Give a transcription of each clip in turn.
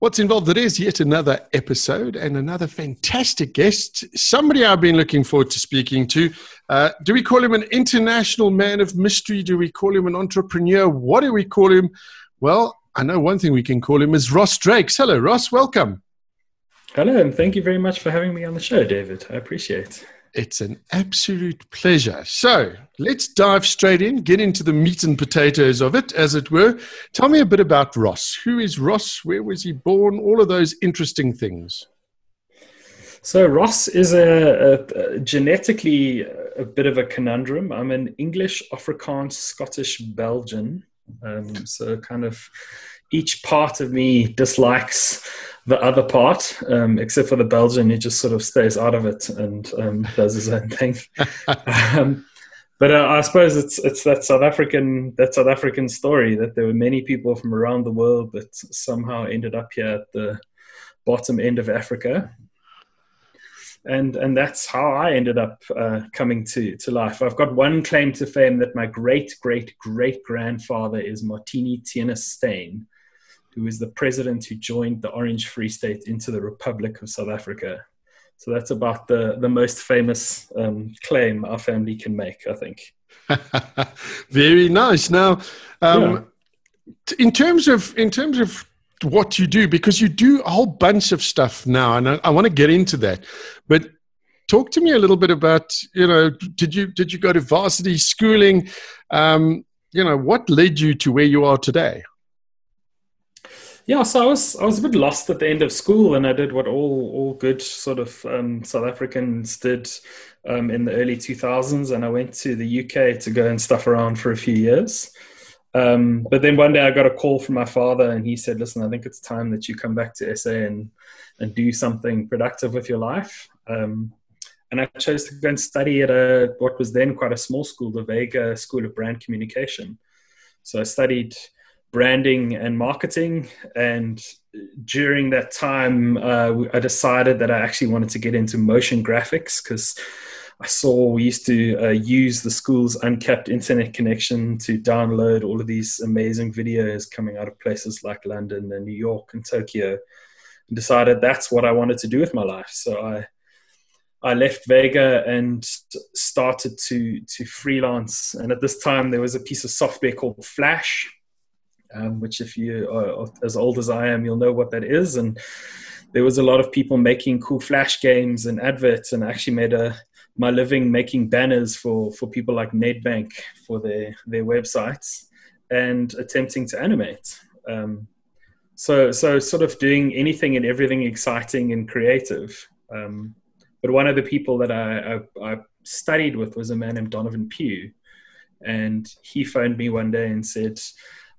What's involved? It is yet another episode and another fantastic guest. Somebody I've been looking forward to speaking to. Uh, do we call him an international man of mystery? Do we call him an entrepreneur? What do we call him? Well, I know one thing we can call him is Ross Drakes. Hello, Ross. Welcome. Hello, and thank you very much for having me on the show, David. I appreciate it. It's an absolute pleasure. So let's dive straight in, get into the meat and potatoes of it, as it were. Tell me a bit about Ross. Who is Ross? Where was he born? All of those interesting things. So Ross is a, a, a genetically a bit of a conundrum. I'm an English, Afrikaans, Scottish, Belgian. Um, so kind of each part of me dislikes the other part, um, except for the Belgian, he just sort of stays out of it and um, does his own thing. um, but uh, I suppose it's it's that South African that South African story that there were many people from around the world that somehow ended up here at the bottom end of Africa, and and that's how I ended up uh, coming to to life. I've got one claim to fame that my great great great grandfather is Marthinus Theunis Steyn who is the president who joined the Orange Free State into the Republic of South Africa. So that's about the, the most famous um, claim our family can make, I think. Very nice. Now, um, yeah. in terms of in terms of what you do, because you do a whole bunch of stuff now, and I, I want to get into that. But talk to me a little bit about you know did you did you go to varsity schooling? Um, you know what led you to where you are today? Yeah, so I was I was a bit lost at the end of school, and I did what all all good sort of um, South Africans did um, in the early two thousands, and I went to the UK to go and stuff around for a few years. Um, but then one day I got a call from my father, and he said, "Listen, I think it's time that you come back to SA and and do something productive with your life." Um, and I chose to go and study at a what was then quite a small school, the Vega School of Brand Communication. So I studied branding and marketing. And during that time, uh, I decided that I actually wanted to get into motion graphics because I saw we used to uh, use the school's uncapped internet connection to download all of these amazing videos coming out of places like London and New York and Tokyo, and decided that's what I wanted to do with my life. So I I left Vega and started to to freelance. And at this time, there was a piece of software called Flash, um, which if you are as old as I am, you'll know what that is. And there was a lot of people making cool flash games and adverts, and I actually made a my living making banners for for people like Nedbank for their their websites and attempting to animate. Um, so so sort of doing anything and everything exciting and creative. Um, but one of the people that I, I, I studied with was a man named Donovan Pugh, and he phoned me one day and said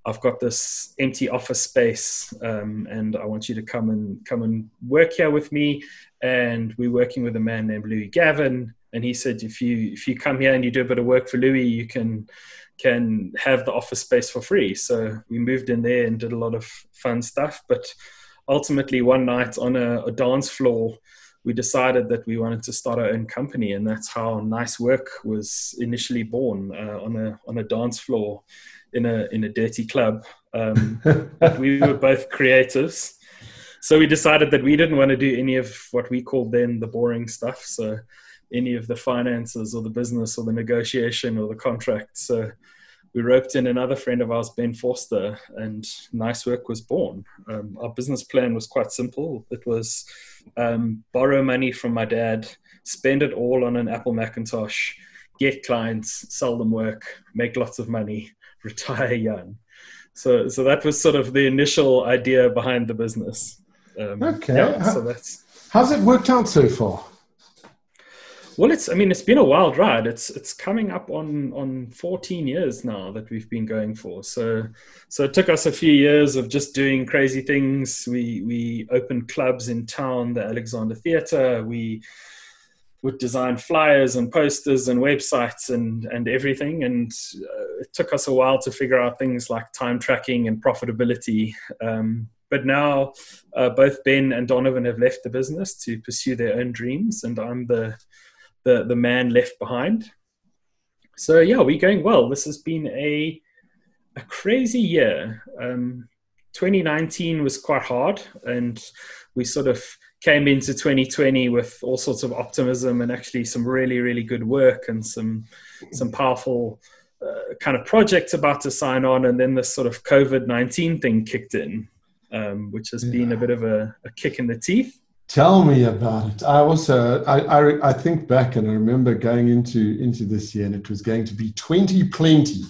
I've got this empty office space, um, and I want you to come and come and work here with me. And we're working with a man named Louis Gavin, and he said, if you if you come here and you do a bit of work for Louis, you can can have the office space for free. So we moved in there and did a lot of fun stuff. But ultimately, one night on a, a dance floor, we decided that we wanted to start our own company, and that's how Nice Work was initially born uh, on a on a dance floor in a in a dirty club. Um, we were both creatives, so we decided that we didn't want to do any of what we called then the boring stuff. So any of the finances or the business or the negotiation or the contract. So we roped in another friend of ours, Ben Forster, and Nice Work was born. Um, our business plan was quite simple. It was um, borrow money from my dad, spend it all on an Apple Macintosh, get clients, sell them work, make lots of money, retire young. So, so that was sort of the initial idea behind the business. Um, okay. Yeah, so that's how's it worked out so far? Well, it's I mean it's been a wild ride. It's it's coming up on on 14 years now that we've been going for. So so it took us a few years of just doing crazy things. We we opened clubs in town, the Alexander Theatre. We would design flyers and posters and websites and and everything. And uh, it took us a while to figure out things like time tracking and profitability. Um, but now uh, both ben and donovan have left the business to pursue their own dreams and i'm the the, the man left behind. So yeah we're going well. This has been a a crazy year. Um, 2019 was quite hard, and we sort of came into 2020 with all sorts of optimism and actually some really really good work and some some powerful uh, kind of projects about to sign on. And then this sort of covid-19 thing kicked in um, which has yeah. been a bit of a, a, kick in the teeth. Tell me about it. I also I, I, I think back and i remember going into into this year and it was going to be 2020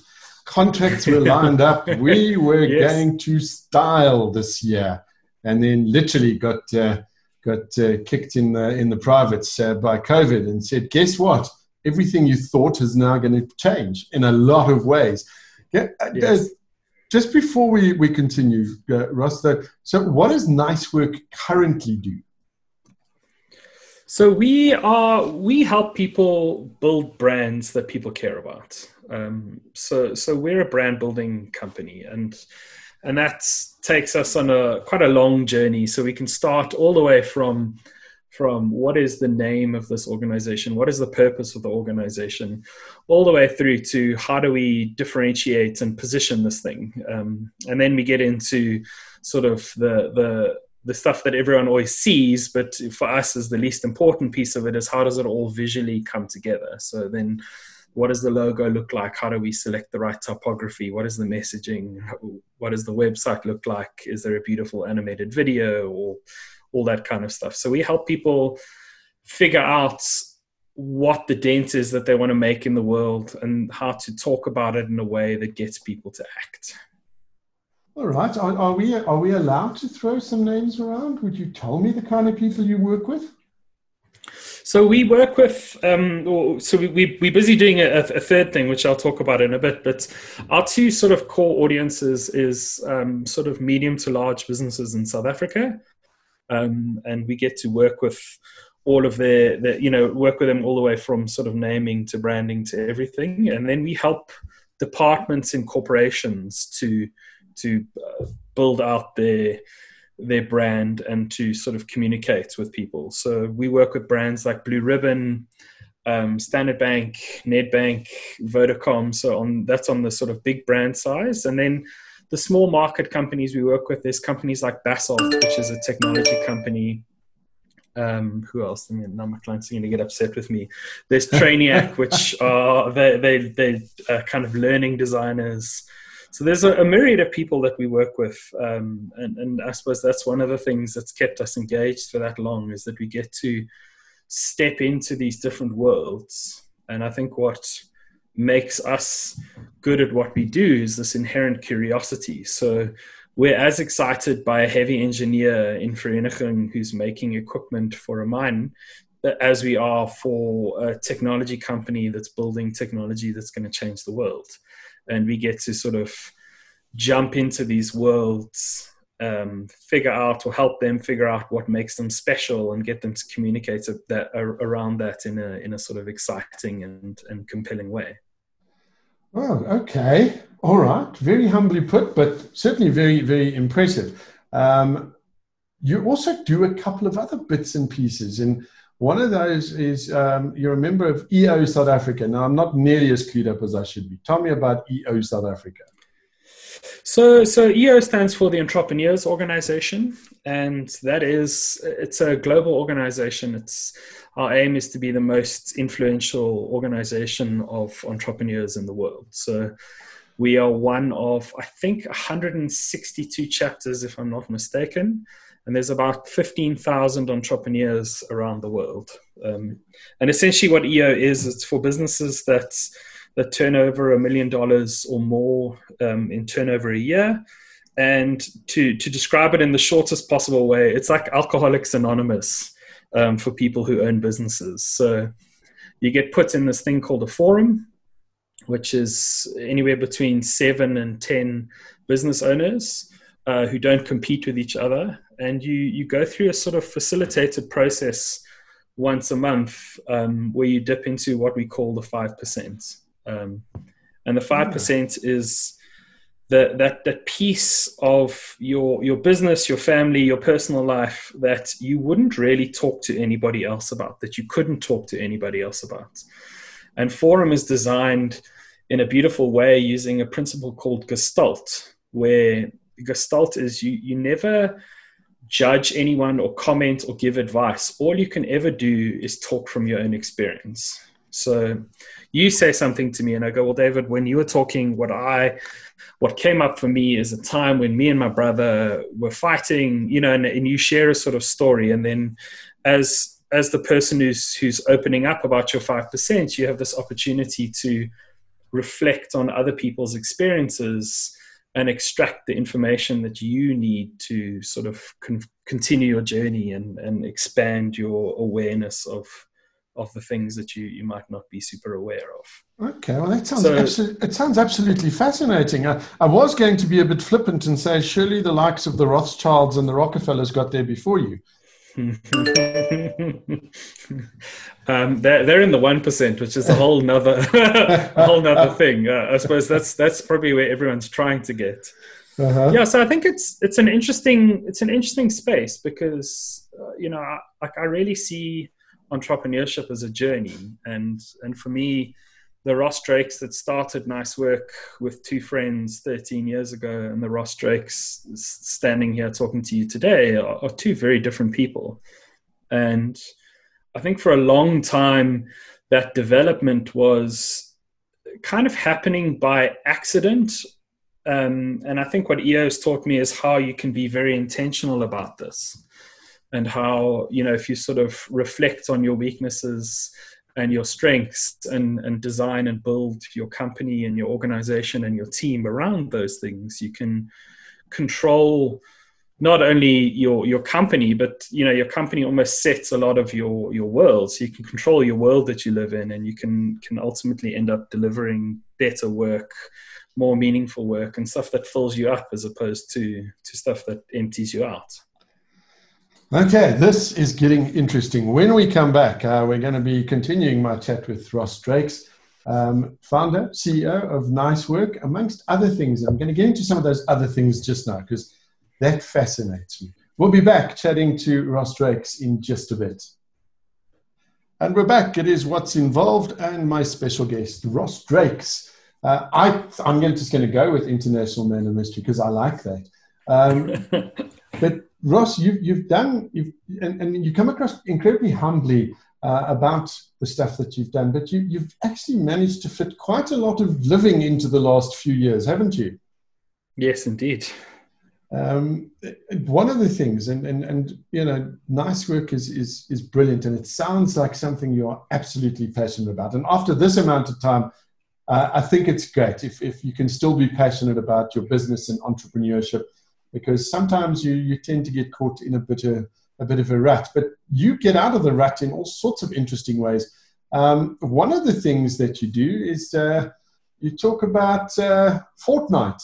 contracts were lined up. We were yes. going to style this year. And then literally got uh, got uh, kicked in the in the privates uh, by COVID and said, "Guess what? Everything you thought is now going to change in a lot of ways." Yeah, uh, yes. just before we we continue, uh, Ross. Though, so what does Nice Work currently do? So we are we help people build brands that people care about. Um, so so we're a brand building company and and that takes us on a quite a long journey. So we can start all the way from from what is the name of this organization, what is the purpose of the organization, all the way through to how do we differentiate and position this thing, um, and then we get into sort of the the the stuff that everyone always sees, but for us is the least important piece of it is how does it all visually come together. So then what does the logo look like? How do we select the right typography? What is the messaging? What does the website look like? Is there a beautiful animated video or all that kind of stuff? So we help people figure out what the dent is that they want to make in the world and how to talk about it in a way that gets people to act. All right. Are, are, we are we allowed to throw some names around? Would you tell me the kind of people you work with? So we work with, um, so we, we, we're busy doing a, a, third thing, which I'll talk about in a bit, but our two sort of core audiences is um, sort of medium to large businesses in South Africa. Um, and we get to work with all of their, their, you know, work with them all the way from sort of naming to branding to everything. And then we help departments and corporations to, to uh, build out their, their brand and to sort of communicate with people. So we work with brands like Blue Ribbon, um, Standard Bank, Nedbank, Vodacom. So on that's on the sort of big brand size, and then the small market companies we work with. There's companies like Basalt, which is a technology company. Um, who else? I mean, now my clients are going to get upset with me. There's Trainiac, which are they they they are kind of learning designers. So there's a, a, myriad of people that we work with, um, and, and I suppose that's one of the things that's kept us engaged for that long is that we get to step into these different worlds. And I think what makes us good at what we do is this inherent curiosity. So we're as excited by a heavy engineer in Vereeniging who's making equipment for a mine as we are for a technology company that's building technology that's going to change the world and we get to sort of jump into these worlds um, figure out or help them figure out what makes them special and get them to communicate that around that in a in a sort of exciting and, and compelling way. Oh, okay, all right. Very humbly put, but certainly very very impressive. Um, you also do a couple of other bits and pieces, and one of those is um, you're a member of EO South Africa. Now, I'm not nearly as clued up as I should be. Tell me about EO South Africa. So, so EO stands for the Entrepreneurs Organization, and that is it's a global organization. It's our aim is to be the most influential organization of entrepreneurs in the world. So, we are one of I think 162 chapters, if I'm not mistaken and there's about 15,000 entrepreneurs around the world. Um, and essentially, what EO is, it's for businesses that that turn over a million dollars or more um, in turnover a year. And to to describe it in the shortest possible way, it's like Alcoholics Anonymous um, for people who own businesses. So you get put in this thing called a forum, which is anywhere between seven and ten business owners uh, who don't compete with each other, and you you go through a sort of facilitated process once a month um, where you dip into what we call the five percent, um, and the five percent is the, that that piece of your your business, your family, your personal life that you wouldn't really talk to anybody else about, that you couldn't talk to anybody else about. And Forum is designed in a beautiful way using a principle called Gestalt, where Gestalt is you you never judge anyone or comment or give advice. All you can ever do is talk from your own experience. So you say something to me and I go, Well, David, when you were talking, what I what came up for me is a time when me and my brother were fighting, you know, and, and you share a sort of story. And then as as the person who's who's opening up about your five percent, you have this opportunity to reflect on other people's experiences and extract the information that you need to sort of con- continue your journey and, and expand your awareness of of the things that you, you might not be super aware of. Okay, well, that sounds, so, absolutely, it sounds absolutely fascinating. I, I was going to be a bit flippant and say, surely the likes of the Rothschilds and the Rockefellers got there before you. um, they're, they're in the one percent, which is a whole nother a whole nother thing. Uh, I suppose that's that's probably where everyone's trying to get. Uh-huh. Yeah, so I think it's it's an interesting it's an interesting space because uh, you know I, like I really see entrepreneurship as a journey, and and for me, the Ross Drakes that started Nice Work with two friends 13 years ago, and the Ross Drakes standing here talking to you today are, are two very different people. And I think for a long time, that development was kind of happening by accident. Um, and I think what EO's taught me is how you can be very intentional about this and how, you know, if you sort of reflect on your weaknesses and your strengths and, and design and build your company and your organization and your team around those things you can control not only your your company but you know your company almost sets a lot of your your world. So you can control your world that you live in and you can can ultimately end up delivering better work more meaningful work and stuff that fills you up as opposed to to stuff that empties you out Okay, this is getting interesting. When we come back, uh, we're going to be continuing my chat with Ross Drakes, um, founder, CEO of Nice Work, amongst other things. I'm going to get into some of those other things just now because that fascinates me. We'll be back chatting to Ross Drakes in just a bit. And we're back. It is What's Involved and my special guest, Ross Drakes. Uh, I, I'm just going to go with International Man of Mystery because I like that. Um, but Ross, you've, you've done, you've, and, and you come across incredibly humbly uh, about the stuff that you've done, but you, you've actually managed to fit quite a lot of living into the last few years, haven't you? Yes, indeed. Um, one of the things, and, and, and you know, nice work is, is, is brilliant, and it sounds like something you're absolutely passionate about. And after this amount of time, uh, I think it's great if, if you can still be passionate about your business and entrepreneurship because sometimes you, you tend to get caught in a bit of a bit of a rut, but you get out of the rut in all sorts of interesting ways. Um, one of the things that you do is uh, you talk about uh, Fortnite,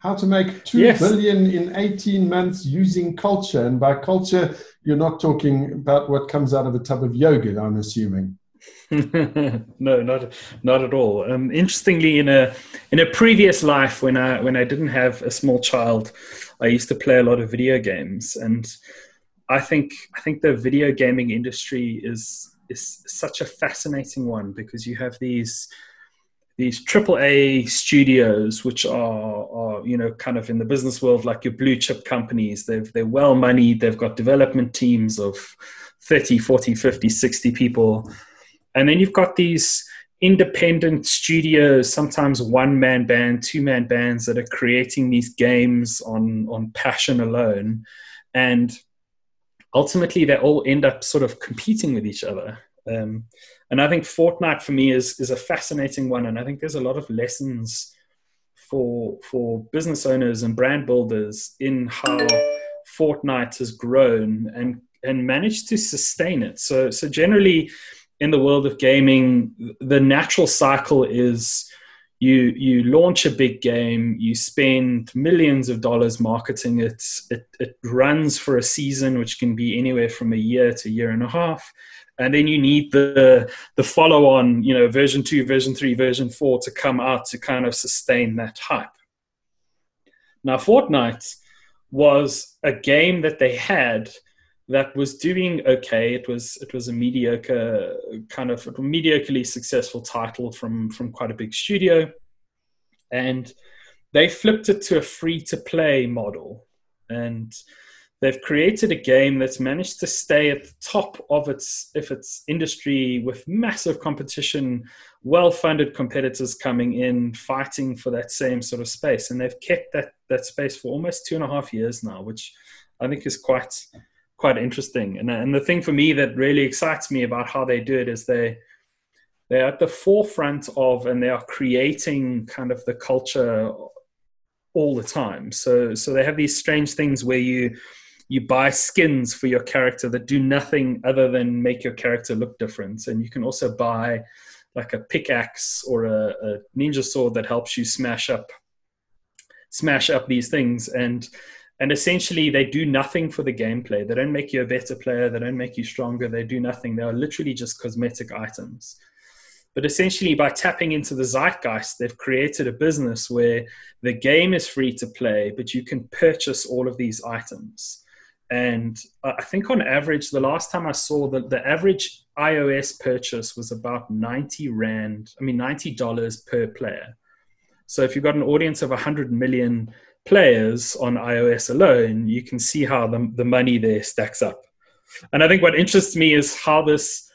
how to make two yes. billion in 18 months using culture. And by culture, you're not talking about what comes out of a tub of yogurt, I'm assuming. no, not not at all. Um, interestingly, in a in a previous life, when I when I didn't have a small child, I used to play a lot of video games, and I think I think the video gaming industry is is such a fascinating one because you have these these triple A studios, which are, are, you know, kind of in the business world like your blue chip companies. They've, they're well moneyed. They've got development teams of 30, 40, 50, 60 people. And then you've got these independent studios, sometimes one man band, two man bands that are creating these games on, on passion alone. And ultimately, they all end up sort of competing with each other. Um, and I think Fortnite for me is, is a fascinating one. And I think there's a lot of lessons for, for business owners and brand builders in how Fortnite has grown and, and managed to sustain it. So, so generally, in the world of gaming, the natural cycle is you you launch a big game, you spend millions of dollars marketing it, it, it runs for a season, which can be anywhere from a year to a year and a half, and then you need the the follow on, you know, version two, version three, version four to come out to kind of sustain that hype. Now, Fortnite was a game that they had that was doing okay. It was it was a mediocre kind of mediocrely successful title from from quite a big studio, and they flipped it to a free to play model. And they've created a game that's managed to stay at the top of its if its industry with massive competition well-funded competitors coming in fighting for that same sort of space and they've kept that that space for almost two and a half years now which i think is quite quite interesting. And, and the thing for me that really excites me about how they do it is they they're at the forefront of and they are creating kind of the culture all the time. So so they have these strange things where you you buy skins for your character that do nothing other than make your character look different. And you can also buy like a pickaxe or a, a ninja sword that helps you smash up smash up these things. And and essentially they do nothing for the gameplay. They don't make you a better player. They don't make you stronger. They do nothing. They are literally just cosmetic items. But essentially by tapping into the zeitgeist they've created a business where the game is free to play but you can purchase all of these items. And I think on average, the last time I saw that the average iOS purchase was about 90 Rand, I mean, $90 per player. So if you've got an audience of 100 million players on iOS alone, you can see how the, the money there stacks up. And I think what interests me is how this,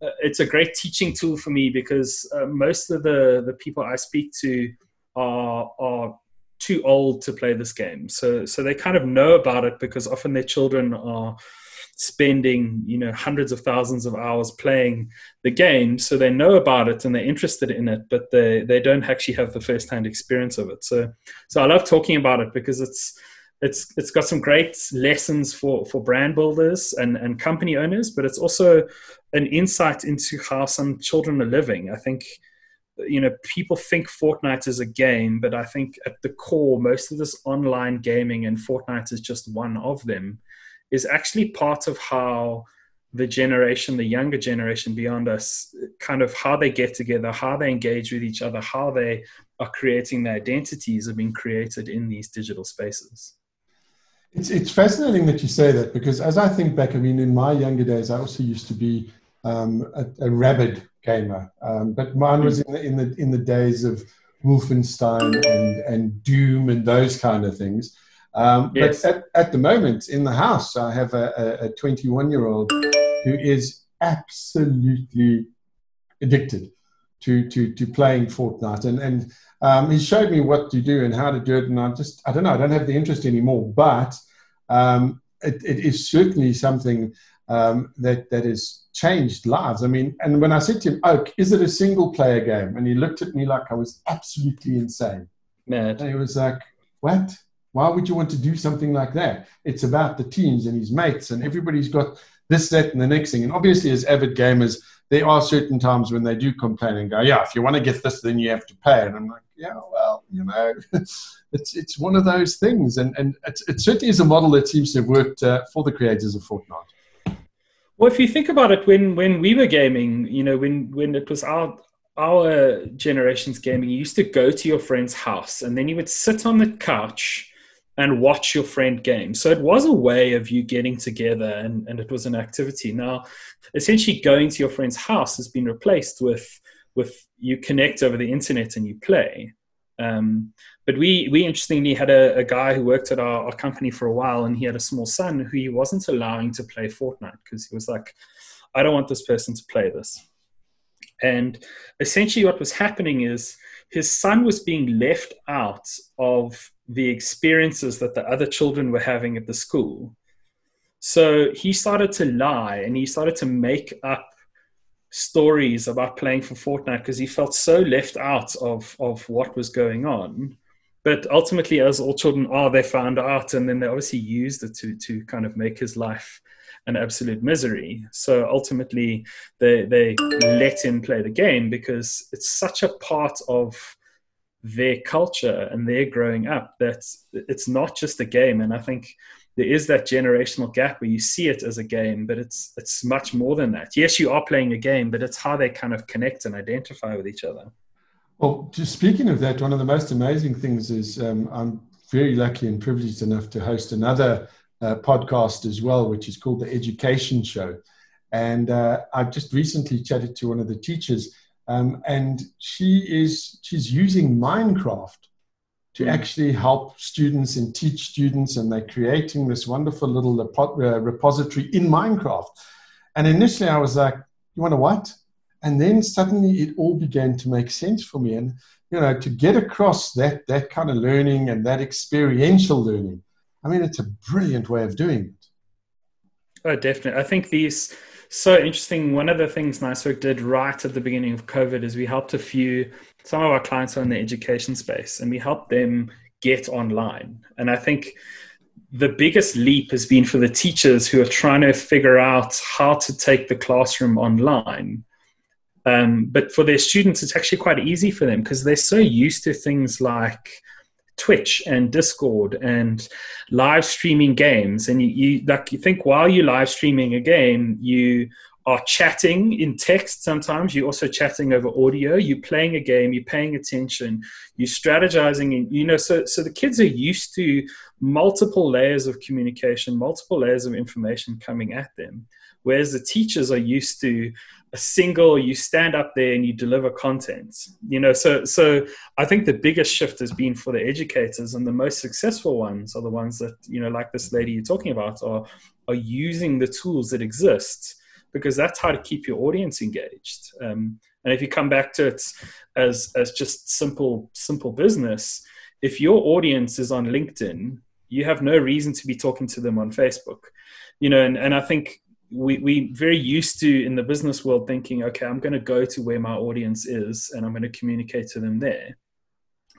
uh, it's a great teaching tool for me because uh, most of the, the people I speak to are, are too old to play this game. So so they kind of know about it because often their children are spending you know hundreds of thousands of hours playing the game so they know about it and they're interested in it but they they don't actually have the first hand experience of it. So so i love talking about it because it's it's it's got some great lessons for for brand builders and and company owners but it's also an insight into how some children are living. I think you know people think Fortnite is a game, but I think at the core, most of this online gaming and Fortnite is just one of them, is actually part of how the generation, the younger generation beyond us, kind of how they get together, how they engage with each other, how they are creating their identities are being created in these digital spaces. It's it's fascinating that you say that because as I think back, I mean, in my younger days, I also used to be um, a, a rabid gamer. Um, but mine was in the, in the in the days of Wolfenstein and, and Doom and those kind of things. Um, yes. But at, at the moment in the house, I have a 21 year old who is absolutely addicted to, to, to playing Fortnite. And, and um, he showed me what to do and how to do it. And I just, I don't know, I don't have the interest anymore. But um, it, it is certainly something um, that, has changed lives. I mean, and when I said to him, Oak, is it a single player game? And he looked at me like I was absolutely insane. Mad. And he was like, What? Why would you want to do something like that? It's about the teams and his mates, and everybody's got this, that, and the next thing. And obviously, as avid gamers, there are certain times when they do complain and go, Yeah, if you want to get this, then you have to pay. And I'm like, Yeah, well, you know, it's it's one of those things. And, and it certainly is a model that seems to have worked uh, for the creators of Fortnite. Well, if you think about it, when when we were gaming, you know, when when it was our our generation's gaming, you used to go to your friend's house and then you would sit on the couch and watch your friend game. So it was a way of you getting together and, and it was an activity. Now, essentially going to your friend's house has been replaced with with you connect over the internet and you play. Um, but we we interestingly had a, a guy who worked at our, our, company for a while, and he had a small son who he wasn't allowing to play Fortnite because he was like, I don't want this person to play this. And essentially, what was happening is his son was being left out of the experiences that the other children were having at the school. So he started to lie and he started to make up stories about playing for Fortnite because he felt so left out of, of what was going on but ultimately, as all children are, they found out, and then they obviously used it to to kind of make his life an absolute misery. So ultimately, they they let him play the game because it's such a part of their culture and their growing up that it's not just a game. And I think there is that generational gap where you see it as a game, but it's it's much more than that. Yes, you are playing a game, but it's how they kind of connect and identify with each other. Well, just speaking of that, one of the most amazing things is um, I'm very lucky and privileged enough to host another uh, podcast as well, which is called the Education Show. And uh, I've just recently chatted to one of the teachers, um, and she is she's using Minecraft to mm. actually help students and teach students, and they're creating this wonderful little uh, repository in Minecraft. And initially, I was like, "You want to what?" And then suddenly, it all began to make sense for me. And you know, to get across that that kind of learning and that experiential learning, I mean, it's a brilliant way of doing it. Oh, definitely. I think these so interesting. One of the things NiceWork did right at the beginning of COVID is we helped a few, some of our clients are in the education space, and we helped them get online. And I think the biggest leap has been for the teachers who are trying to figure out how to take the classroom online. Um, but for their students, it's actually quite easy for them because they're so used to things like Twitch and Discord and live streaming games. And you, you like you think while you're live streaming a game, you are chatting in text sometimes. You're also chatting over audio. You're playing a game. You're paying attention. You're strategizing. And you know so so the kids are used to multiple layers of communication multiple layers of information coming at them whereas the teachers are used to a single you stand up there and you deliver content you know? So so i think the biggest shift has been for the educators and the most successful ones are the ones that you know like this lady you're talking about are are using the tools that exist because that's how to keep your audience engaged. Um, and if you come back to it as as just simple simple business if your audience is on linkedin you have no reason to be talking to them on facebook you know? And, and i think we we very used to in the business world thinking okay i'm going to go to where my audience is and i'm going to communicate to them there.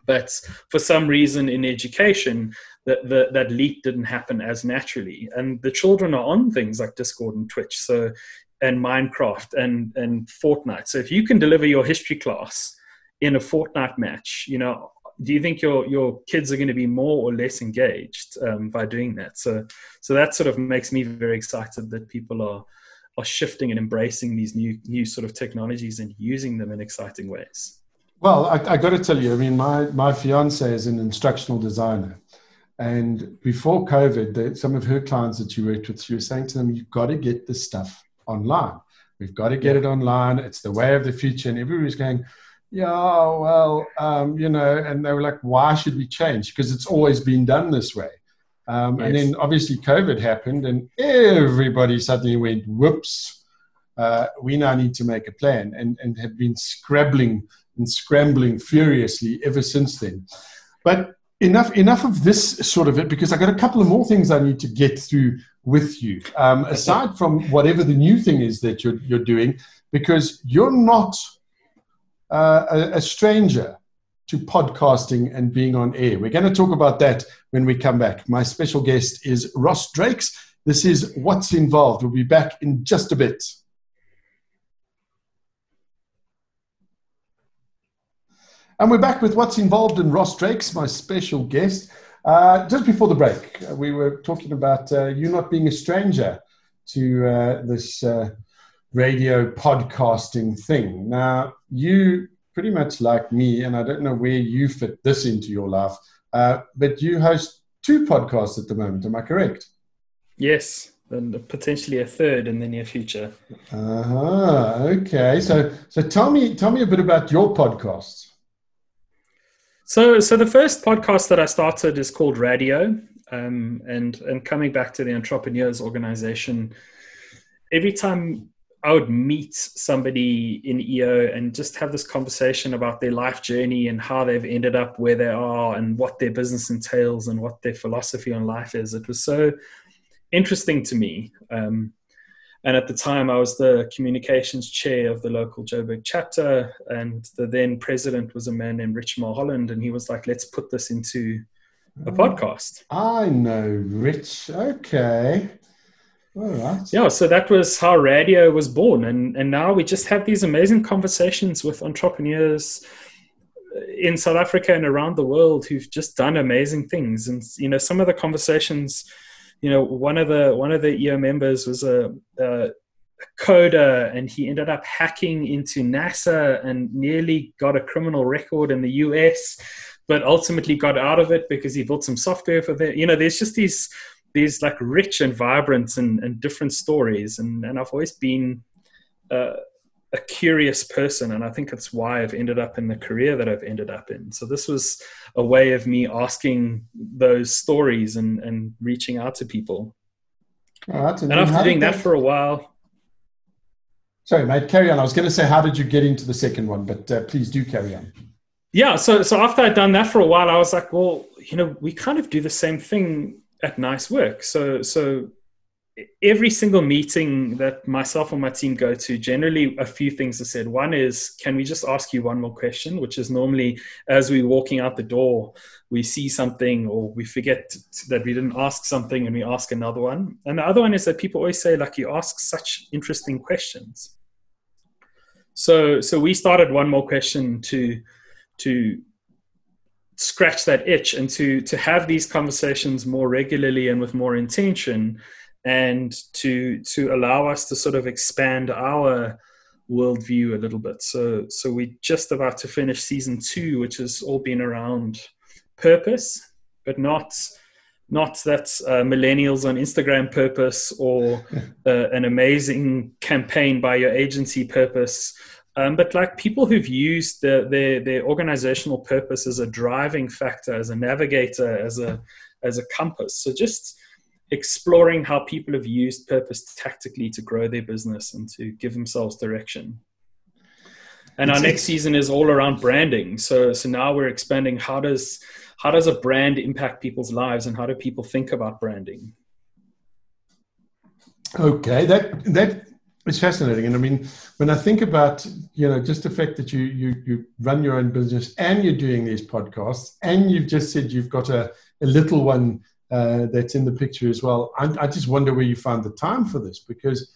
But for some reason in education that that leap didn't happen as naturally. And the children are on things like discord and twitch so and minecraft and and fortnite. So if you can deliver your history class in a fortnite match you know do you think your your kids are going to be more or less engaged um, by doing that? So so that sort of makes me very excited that people are are shifting and embracing these new new sort of technologies and using them in exciting ways. Well, I, I got to tell you, I mean, my my fiance is an instructional designer, and before COVID, the, some of her clients that she worked with, she was saying to them, "You've got to get this stuff online. We've got to get it online. It's the way of the future." And everybody's going yeah, well, um, you know, and they were like, why should we change? Because it's always been done this way. Um, yes. And then obviously COVID happened, and everybody suddenly went, whoops, uh, we now need to make a plan, and, and have been scrabbling and scrambling furiously ever since then. But enough enough of this sort of it because I got a couple of more things I need to get through with you. Um, aside from whatever the new thing is that you're you're doing, because you're not uh, a, a stranger to podcasting and being on air. We're going to talk about that when we come back. My special guest is Ross Drakes. This is What's Involved. We'll be back in just a bit. And we're back with What's Involved in Ross Drakes, my special guest. Uh, just before the break, uh, we were talking about uh, you not being a stranger to uh, this uh, radio podcasting thing. Now, you pretty much like me, and I don't know where you fit this into your life, uh, but you host two podcasts at the moment. Am I correct? Yes, and potentially a third in the near future. Uh huh. Okay. So, so tell me, tell me a bit about your podcasts. So, so the first podcast that I started is called Radio, um, and and coming back to the Entrepreneurs Organization, every time I would meet somebody in EO and just have this conversation about their life journey and how they've ended up where they are and what their business entails and what their philosophy on life is. It was so interesting to me. Um, and at the time, I was the communications chair of the local Joburg chapter, and the then president was a man named Rich Mulholland, and he was like, "Let's put this into a podcast." I know Rich. Okay. Right. Yeah, so that was how radio was born, and and now we just have these amazing conversations with entrepreneurs uh, in South Africa and around the world who've just done amazing things. And you know, some of the conversations, you know, one of the one of the EO members was a, a coder, and he ended up hacking into NASA and nearly got a criminal record in the US, but ultimately got out of it because he built some software for that. You know, there's just these these like rich and vibrant and, and different stories and, and i've always been uh, a curious person, and I think it's why I've ended up in the career that I've ended up in. So this was a way of me asking those stories and and reaching out to people. Oh, and after doing that for a while. Sorry, mate, carry on. I was going to say, how did you get into the second one? But uh, please do carry on. Yeah, so so after I'd done that for a while, I was like, well, you know, we kind of do the same thing at Nice Work. So so every single meeting that myself and my team go to, generally a few things are said. One is, can we just ask you one more question? Which is normally as we're walking out the door, we see something or we forget that we didn't ask something and we ask another one. And the other one is that people always say, like, you ask such interesting questions. So so we started one more question to to scratch that itch and to to have these conversations more regularly and with more intention and to to allow us to sort of expand our worldview a little bit. So so we're just about to finish season two, which has all been around purpose, but not not that uh, millennials on Instagram purpose or uh, an amazing campaign by your agency purpose. Um, but like people who've used the, their their organizational purpose as a driving factor, as a navigator, as a as a compass. So just exploring how people have used purpose tactically to grow their business and to give themselves direction. And our next season is all around branding. So so now we're expanding how does how does a brand impact people's lives and how do people think about branding? Okay, that that is fascinating. And I mean, when I think about you know just the fact that you you you run your own business and you're doing these podcasts and you've just said you've got a, a little one uh, that's in the picture as well. I, I just wonder where you found the time for this because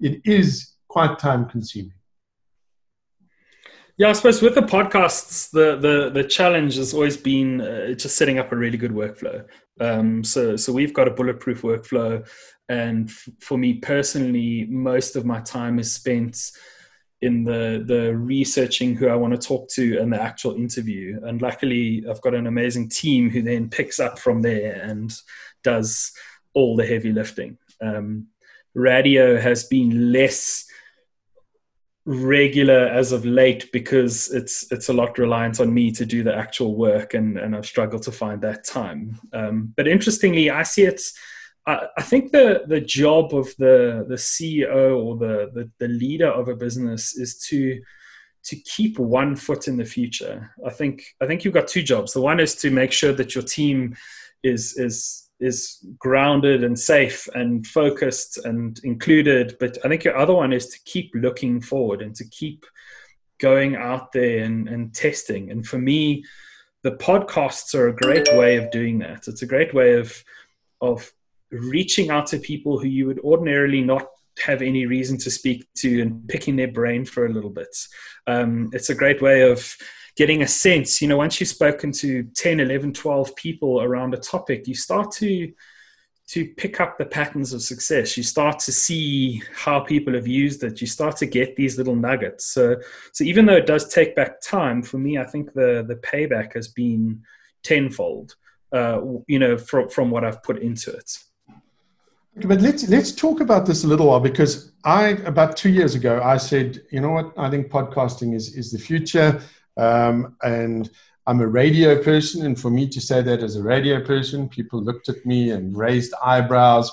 it is quite time consuming. Yeah, I suppose with the podcasts, the the the challenge has always been uh, just setting up a really good workflow. Um, so so we've got a bulletproof workflow, and f- for me personally, most of my time is spent in the the researching who I want to talk to and the actual interview. And luckily, I've got an amazing team who then picks up from there and does all the heavy lifting. Um, radio has been less regular as of late because it's it's a lot reliant on me to do the actual work and and I've struggled to find that time um, but interestingly I see it I, think the the job of the the CEO or the, the the leader of a business is to to keep one foot in the future I think I think you've got two jobs the one is to make sure that your team is is is grounded and safe and focused and included. But I think your other one is to keep looking forward and to keep going out there and, and testing. And for me, the podcasts are a great way of doing that. It's a great way of of reaching out to people who you would ordinarily not have any reason to speak to and picking their brain for a little bit. Um, it's a great way of getting a sense you know once you've spoken to 10 11 12 people around a topic you start to to pick up the patterns of success. You start to see how people have used it. You start to get these little nuggets. So so even though it does take back time for me i think the the payback has been tenfold uh, you know from from what i've put into it but let's let's talk about this a little while because I about two years ago I said you know what I think podcasting is is the future. Um, and I'm a radio person, and for me to say that as a radio person, people looked at me and raised eyebrows.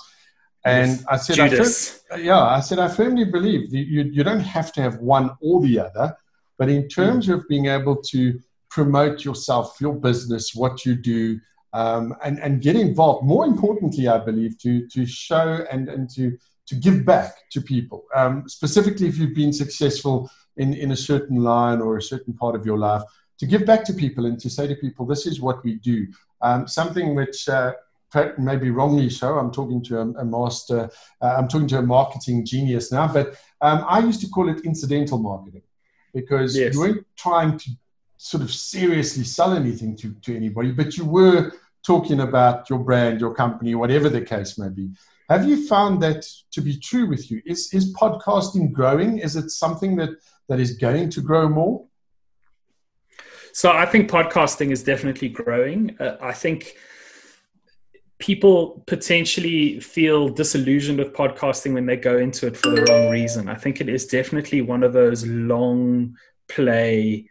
And. I said, I firm, yeah, I said, I firmly believe you, you don't have to have one or the other, but in terms mm. of being able to promote yourself, your business, what you do, um, and, and get involved. More importantly, I believe, to, to show and, and to, to give back to people, um, specifically if you've been successful in, in a certain line or a certain part of your life, to give back to people and to say to people, this is what we do. Um, something which uh, maybe wrongly so, I'm talking to a, a master, uh, I'm talking to a marketing genius now, but um, I used to call it incidental marketing because yes. you weren't trying to sort of seriously sell anything to, to anybody, but you were talking about your brand, your company, whatever the case may be. Have you found that to be true with you? Is, is podcasting growing? Is it something that that is going to grow more? So I think podcasting is definitely growing. Uh, I think people potentially feel disillusioned with podcasting when they go into it for the wrong reason. I think it is definitely one of those long play,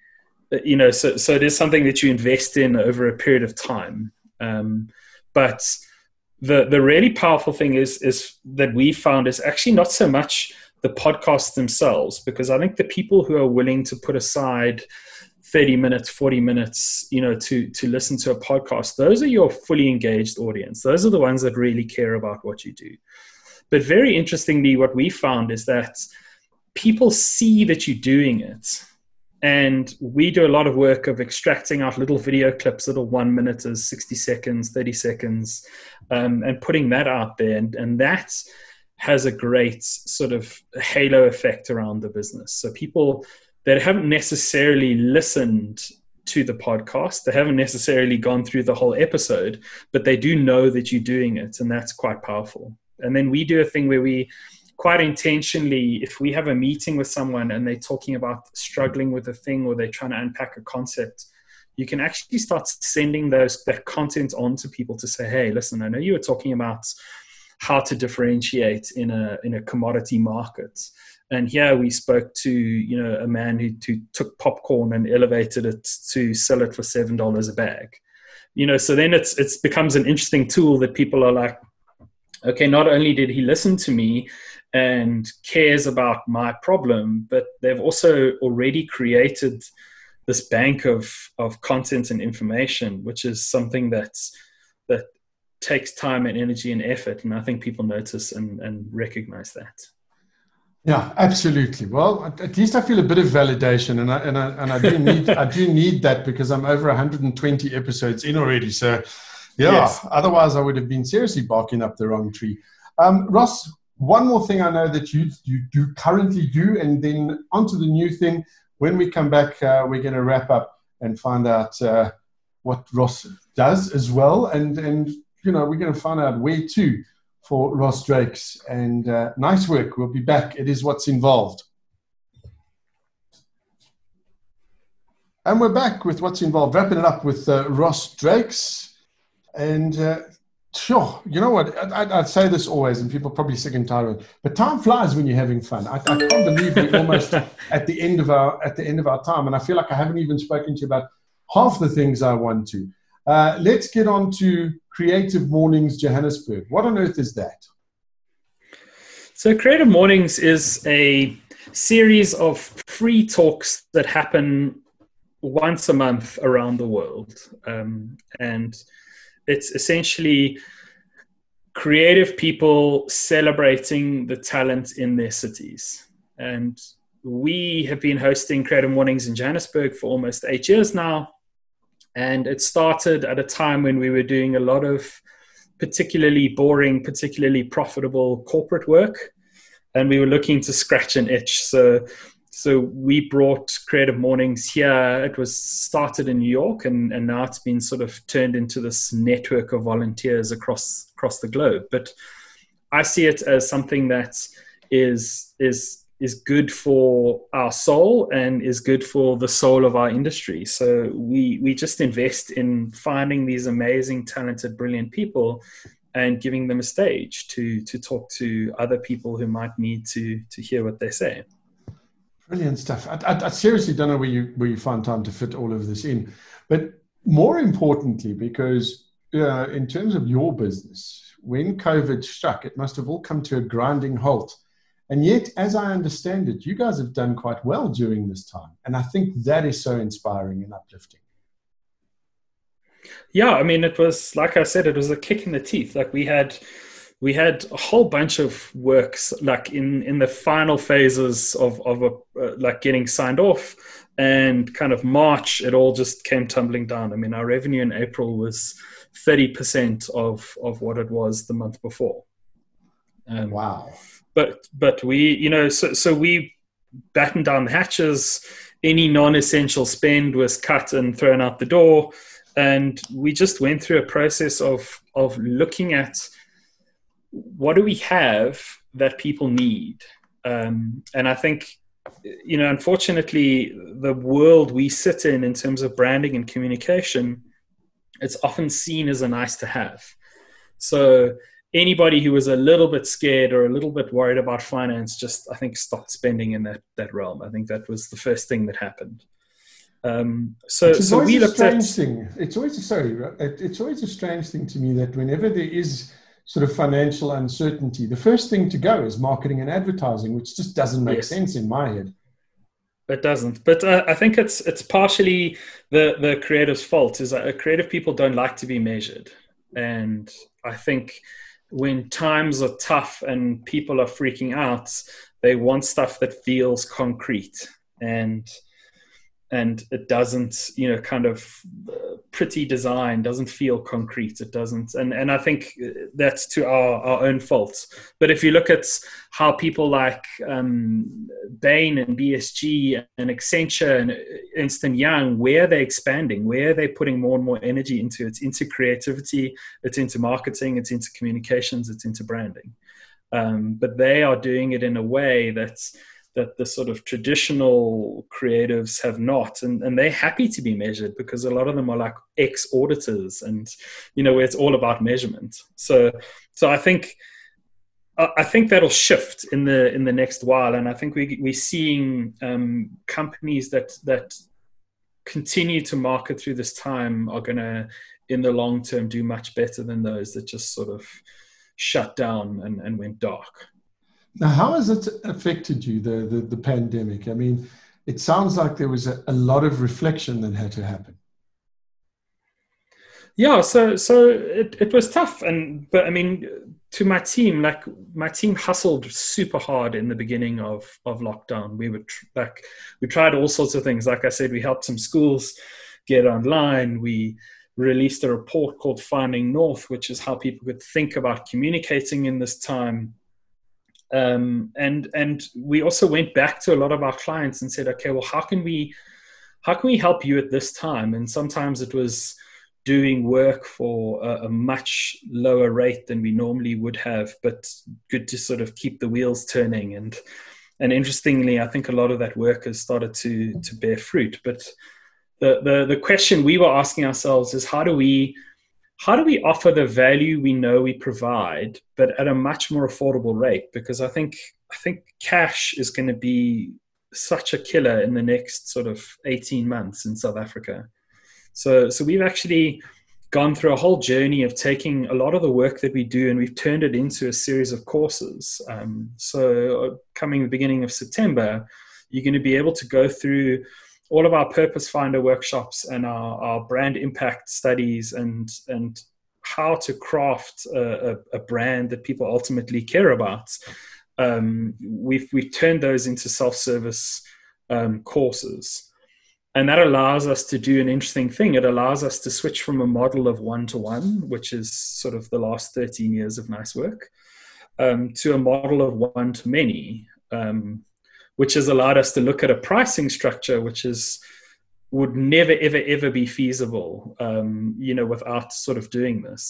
you know, so, so it is something that you invest in over a period of time. Um, but the, the really powerful thing is, is that we found is actually not so much the podcasts themselves, because I think the people who are willing to put aside 30 minutes 40 minutes you know to to listen to a podcast those are your fully engaged audience those are the ones that really care about what you do but very interestingly what we found is that people see that you're doing it and we do a lot of work of extracting out little video clips little one minutes 60 seconds 30 seconds um, and putting that out there and, and that has a great sort of halo effect around the business so people that haven't necessarily listened to the podcast. They haven't necessarily gone through the whole episode, but they do know that you're doing it, and that's quite powerful. And then we do a thing where we quite intentionally, if we have a meeting with someone and they're talking about struggling with a thing or they're trying to unpack a concept, you can actually start sending those that content on to people to say, hey, listen, I know you were talking about how to differentiate in a in a commodity market. And here we spoke to you know a man who, who took popcorn and elevated it to sell it for seven dollars a bag. You know so then it's it's becomes an interesting tool that people are like okay not only did he listen to me and cares about my problem but they've also already created this bank of of content and information which is something that's that takes time and energy and effort and i think people notice and, and recognize that yeah, absolutely. Well, at least I feel a bit of validation, and I and I, and I do need I do need that because I'm over 120 episodes in already. So, yeah. Yes. Otherwise, I would have been seriously barking up the wrong tree. Um, Ross, one more thing I know that you you do currently do, and then onto the new thing. When we come back, uh, we're going to wrap up and find out uh, what Ross does as well, and and you know we're going to find out where to for Ross Drakes. And uh, nice work. We'll be back. It is what's involved. And we're back with what's involved, wrapping it up with uh, Ross Drakes. And uh, sure, you know what? I, would say this always, and people are probably sick and tired of it. But time flies when you're having fun. I, I can't believe we're almost at the end of our at the end of our time, and I feel like I haven't even spoken to you about half the things I want to. Uh, let's get on to Creative Mornings Johannesburg. What on earth is that? So, Creative Mornings is a series of free talks that happen once a month around the world. Um, and it's essentially creative people celebrating the talent in their cities. And we have been hosting Creative Mornings in Johannesburg for almost eight years now. And it started at a time when we were doing a lot of particularly boring, particularly profitable corporate work. And we were looking to scratch an itch. So, so we brought Creative Mornings here. It was started in New York, and, and now it's been sort of turned into this network of volunteers across across the globe. But I see it as something that is is is good for our soul and is good for the soul of our industry. So we we just invest in finding these amazing, talented, brilliant people and giving them a stage to to talk to other people who might need to to hear what they say. Brilliant stuff. I, I, I seriously don't know where you where you find time to fit all of this in, but more importantly, because uh, in terms of your business, when COVID struck, it must have all come to a grinding halt and yet, as I understand it, you guys have done quite well during this time. And I think that is so inspiring and uplifting. Yeah, I mean, it was like I said, it was a kick in the teeth. Like we had, we had a whole bunch of works like in in the final phases of of a, uh, like getting signed off, and kind of March, it all just came tumbling down. I mean, our revenue in April was thirty percent of of what it was the month before. Um, wow but but we you know so so we battened down the hatches any non-essential spend was cut and thrown out the door and we just went through a process of of looking at what do we have that people need um, and i think you know unfortunately the world we sit in in terms of branding and communication it's often seen as a nice to have So anybody who was a little bit scared or a little bit worried about finance just I think stopped spending in that that realm. I think that was the first thing that happened. Um, so, so we looked at. Thing. It's always a, sorry. It's always a strange thing to me that whenever there is sort of financial uncertainty, the first thing to go is marketing and advertising, which just doesn't make yes. sense in my head. It doesn't, but uh, I think it's it's partially the the creative's fault. Is that creative people don't like to be measured, and I think when times are tough and people are freaking out, they want stuff that feels concrete and and it doesn't you know kind of uh, pretty design doesn't feel concrete it doesn't and and i think that's to our, our own faults. But if you look at how people like um, bain and BCG and accenture and ernst and young where are they're expanding? Where are they're putting more and more energy into it's into creativity it's into marketing it's into communications it's into branding. Um, but they are doing it in a way that's that the sort of traditional creatives have not. And, and they're happy to be measured because a lot of them are like ex auditors and you know where it's all about measurement. So so i think I think that'll shift in the in the next while, and I think we we're seeing um, companies that that continue to market through this time are going to, in the long term, do much better than those that just sort of shut down and, and went dark. Now, how has it affected you, the, the, the pandemic? I mean, it sounds like there was a, a lot of reflection that had to happen. Yeah, so so it, it was tough, and but I mean, to my team, like my team hustled super hard in the beginning of of lockdown. We were tr- like we tried all sorts of things. Like I said, we helped some schools get online. We released a report called Finding North, which is how people could think about communicating in this time. Um, and and we also went back to a lot of our clients and said, okay, well, how can we how can we help you at this time? And sometimes it was doing work for a, a, much lower rate than we normally would have, but good to sort of keep the wheels turning. And and interestingly, I think a lot of that work has started to to bear fruit. But the the, the question we were asking ourselves is how do we how do we offer the value we know we provide, but at a much more affordable rate? Because I think I think cash is going to be such a killer in the next sort of 18 months in South Africa. So so we've actually gone through a whole journey of taking a lot of the work that we do and we've turned it into a series of courses. Um, so uh, coming the beginning of September, you're going to be able to go through all of our purpose finder workshops and our, our brand impact studies and and how to craft a, a, a brand that people ultimately care about um, we've we've turned those into self-service um, courses. And that allows us to do an interesting thing. It allows us to switch from a model of one-to-one which is sort of the last 13 years of nice work um, to a model of one-to-many um, which has allowed us to look at a pricing structure which is would never ever ever be feasible um, you know without sort of doing this.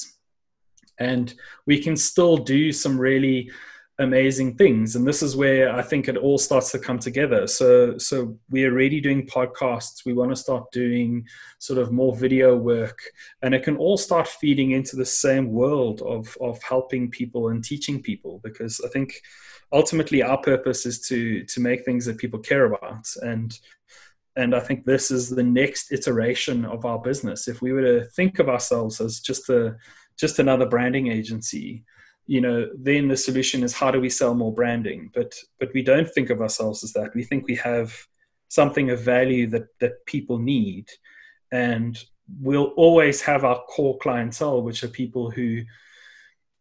And we can still do some really amazing things. And this is where i think it all starts to come together. So so we're already doing podcasts. We want to start doing sort of more video work. And it can all start feeding into the same world of of helping people and teaching people. Because i think ultimately our purpose is to to make things that people care about. And and i think this is the next iteration of our business. If we were to think of ourselves as just a just another branding agency you know then the solution is how do we sell more branding? But but we don't think of ourselves as that. We think we have something of value that that people need. And we'll always have our core clientele which are people who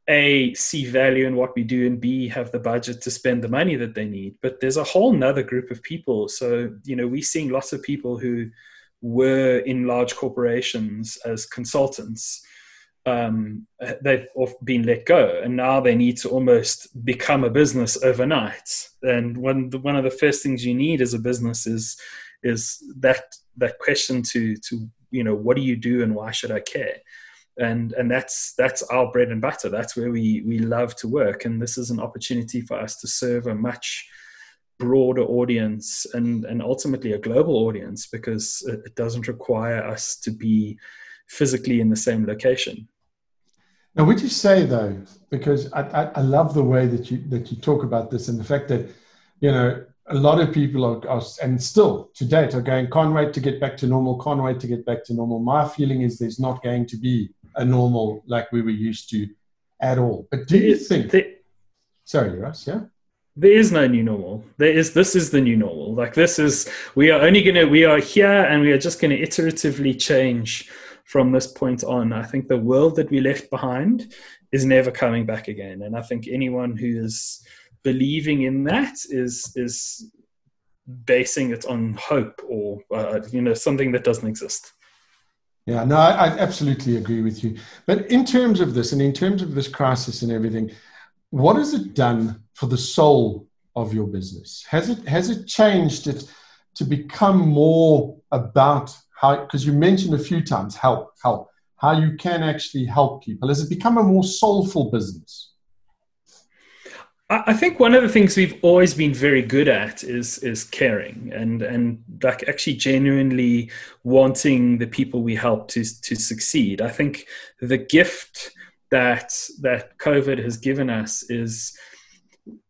a see value in what we do and b have the budget to spend the money that they need. But there's a whole nother group of people. So you know we're seeing lots of people who were in large corporations as consultants um, they've been let go and now they need to almost become a business overnight. And one one of the first things you need as a business is is that that question to to you know what do you do and why should i care and and that's that's our bread and butter. That's where we we love to work. And this is an opportunity for us to serve a much broader audience and and ultimately a global audience because it, it doesn't require us to be physically in the same location. Now, would you say though, because I, I, I, love the way that you that you talk about this and the fact that you know a lot of people are, are, and still to date are going can't wait to get back to normal, can't wait to get back to normal. My feeling is there's not going to be a normal like we were used to at all. But do you think? Sorry, Russ. Yeah there is no new normal there is this is the new normal like this is we are only gonna we are here and we are just gonna iteratively change from this point on i think the world that we left behind is never coming back again and i think anyone who is believing in that is is basing it on hope or uh, you know something that doesn't exist yeah no I, I absolutely agree with you but in terms of this and in terms of this crisis and everything what has it done for the soul of your business? Has it has it changed it to become more about how? Because you mentioned a few times help, help, how you can actually help people. Has it become a more soulful business? I think one of the things we've always been very good at is is caring and and like actually genuinely wanting the people we help to to succeed. I think the gift that that COVID has given us is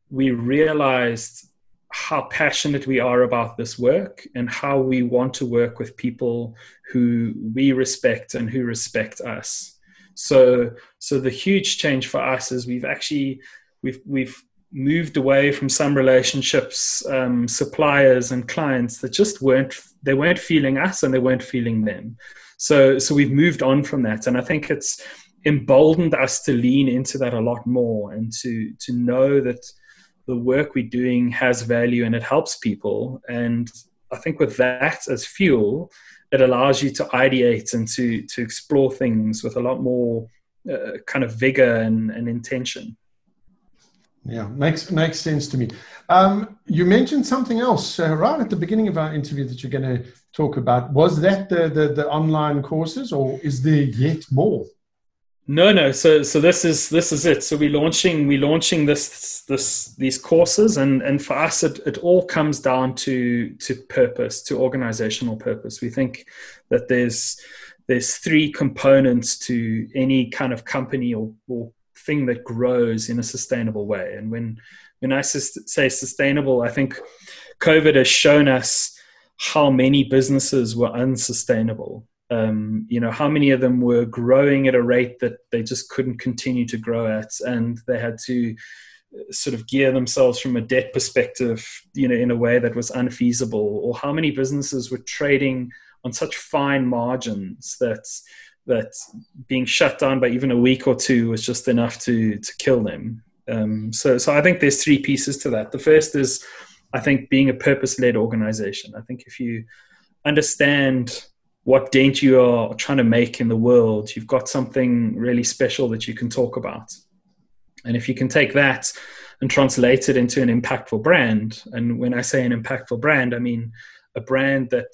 we realized how passionate we are about this work and how we want to work with people who we respect and who respect us. So so the huge change for us is we've actually we've we've moved away from some relationships, um, suppliers and clients that just weren't they weren't feeling us and they weren't feeling them. So so we've moved on from that, and I think it's emboldened us to lean into that a lot more and to to know that the work we're doing has value and it helps people. And i think with that as fuel it allows you to ideate and to to explore things with a lot more uh, kind of vigor and, and intention yeah makes makes sense to me um, you mentioned something else uh, right at the beginning of our interview that you're going to talk about was that the, the the online courses or is there yet more no, no. So, so this is this is it. So we're launching we're launching this this these courses, and and for us, it it all comes down to to purpose, to organizational purpose. We think that there's there's three components to any kind of company or, or thing that grows in a sustainable way. And when when I say sustainable, I think COVID has shown us how many businesses were unsustainable um, you know how many of them were growing at a rate that they just couldn't continue to grow at and they had to uh, sort of gear themselves from a debt perspective you know in a way that was unfeasible or how many businesses were trading on such fine margins that that being shut down by even a week or two was just enough to to kill them. Um, so so i think there's three pieces to that. The first is i think being a purpose-led organization. I think if you understand what dent you are trying to make in the world, you've got something really special that you can talk about. And if you can take that and translate it into an impactful brand, and when I say an impactful brand, I mean a brand that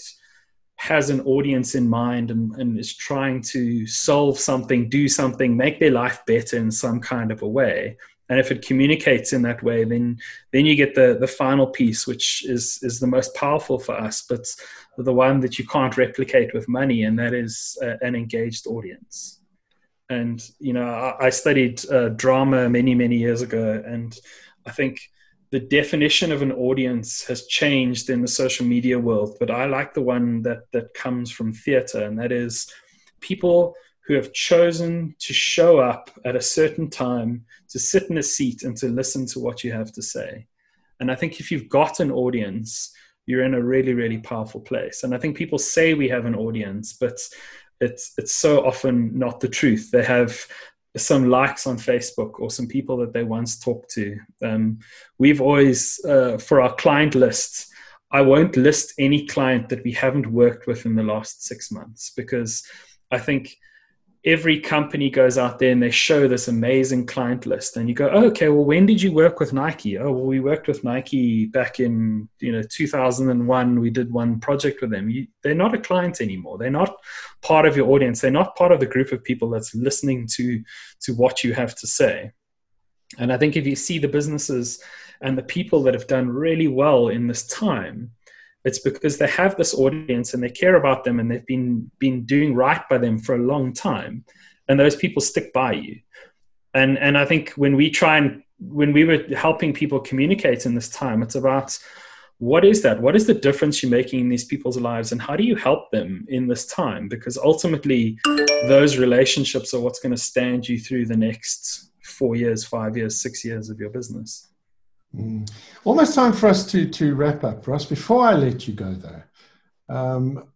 has an audience in mind and, and is trying to solve something, do something, make their life better in some kind of a way, and if it communicates in that way then then you get the the final piece which is is the most powerful for us but the one that you can't replicate with money and that is uh, an engaged audience. And you know i, I studied uh, drama many many years ago and i think the definition of an audience has changed in the social media world but i like the one that that comes from theater and that is people who have chosen to show up at a certain time, to sit in a seat and to listen to what you have to say. And I think if you've got an audience, you're in a really, really powerful place. And I think people say we have an audience, but it's it's so often not the truth. They have some likes on Facebook or some people that they once talked to. Um, we've always, uh, for our client lists, I won't list any client that we haven't worked with in the last six months because I think every company goes out there and they show this amazing client list and you go oh, okay well when did you work with nike? Oh well we worked with nike back in you know 2001 we did one project with them. You, they're not a client anymore. They're not part of your audience. They're not part of the group of people that's listening to to what you have to say. And i think if you see the businesses and the people that have done really well in this time it's because they have this audience and they care about them and they've been been doing right by them for a long time and those people stick by you. And and I think when we try and when we were helping people communicate in this time, it's about what is that? What is the difference you're making in these people's lives, and how do you help them in this time? Because ultimately, those relationships are what's going to stand you through the next four years, five years, six years of your business. Mm. Almost time for us to to wrap up, Ross. Before I let you go, though, um,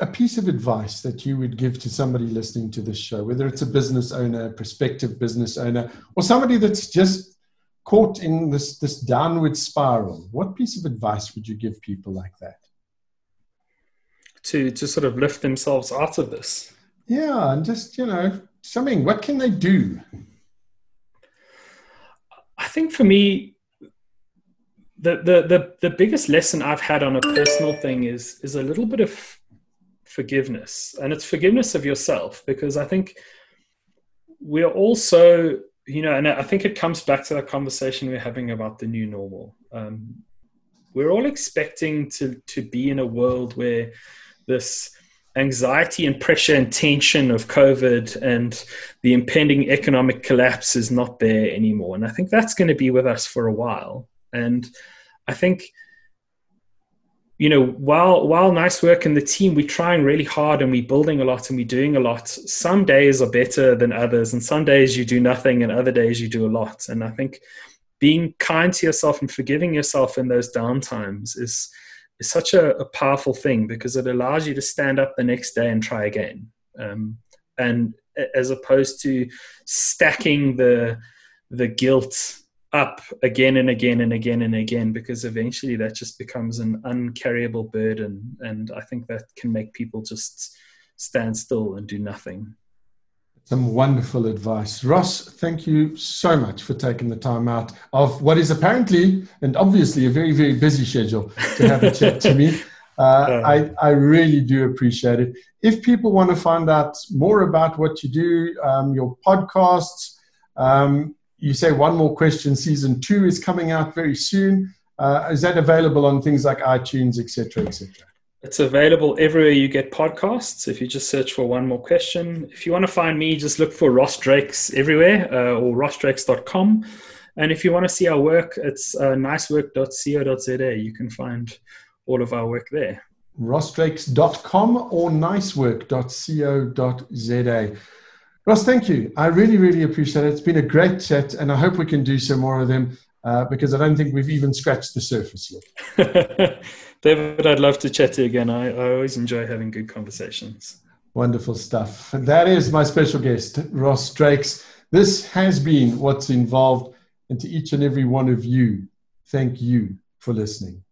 a piece of advice that you would give to somebody listening to this show, whether it's a business owner, a prospective business owner, or somebody that's just caught in this, this downward spiral, what piece of advice would you give people like that? To, to sort of lift themselves out of this. Yeah, and just, you know, something, what can they do? I think for me, the, the, the, the biggest lesson I've had on a personal thing is, is a little bit of forgiveness. And it's forgiveness of yourself because I think we're also you know, and I think it comes back to that conversation we're having about the new normal. Um, we're all expecting to to be in a world where this anxiety and pressure and tension of COVID and the impending economic collapse is not there anymore. And I think that's going to be with us for a while. And I think you know, while while nice work and the team, we're trying really hard and we're building a lot and we're doing a lot. Some days are better than others, and some days you do nothing, and other days you do a lot. And I think being kind to yourself and forgiving yourself in those downtimes is is such a, a powerful thing because it allows you to stand up the next day and try again. Um, and as opposed to stacking the the guilt up again and again and again and again because eventually that just becomes an uncarryable burden and i think that can make people just stand still and do nothing some wonderful advice. Ross thank you so much for taking the time out of what is apparently and obviously a very very busy schedule to have a chat to me. Uh, I, I really do appreciate it. If people want to find out more about what you do, um, your podcasts, um, you say one more question season two is coming out very soon. Uh, is that available on things like itunes etc etc it's available everywhere you get podcasts if you just search for one more question if you want to find me just look for ross drakes everywhere uh, or rossdrakes.com and if you want to see our work it's uh, nicework.co.za you can find all of our work there rossdrakes.com or nicework.co.za Ross, thank you. I really, really appreciate it. It's been a great chat, and I hope we can do some more of them uh, because I don't think we've even scratched the surface yet. David, I'd love to chat to you again. I, I always enjoy having good conversations. Wonderful stuff. That is my special guest, Ross Drakes. This has been what's involved, and to each and every one of you, thank you for listening.